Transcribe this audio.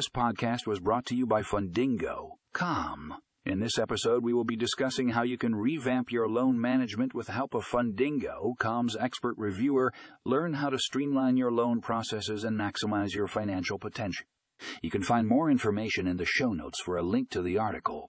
This podcast was brought to you by Fundingo. Calm. In this episode, we will be discussing how you can revamp your loan management with the help of Fundingo.com's expert reviewer. Learn how to streamline your loan processes and maximize your financial potential. You can find more information in the show notes for a link to the article.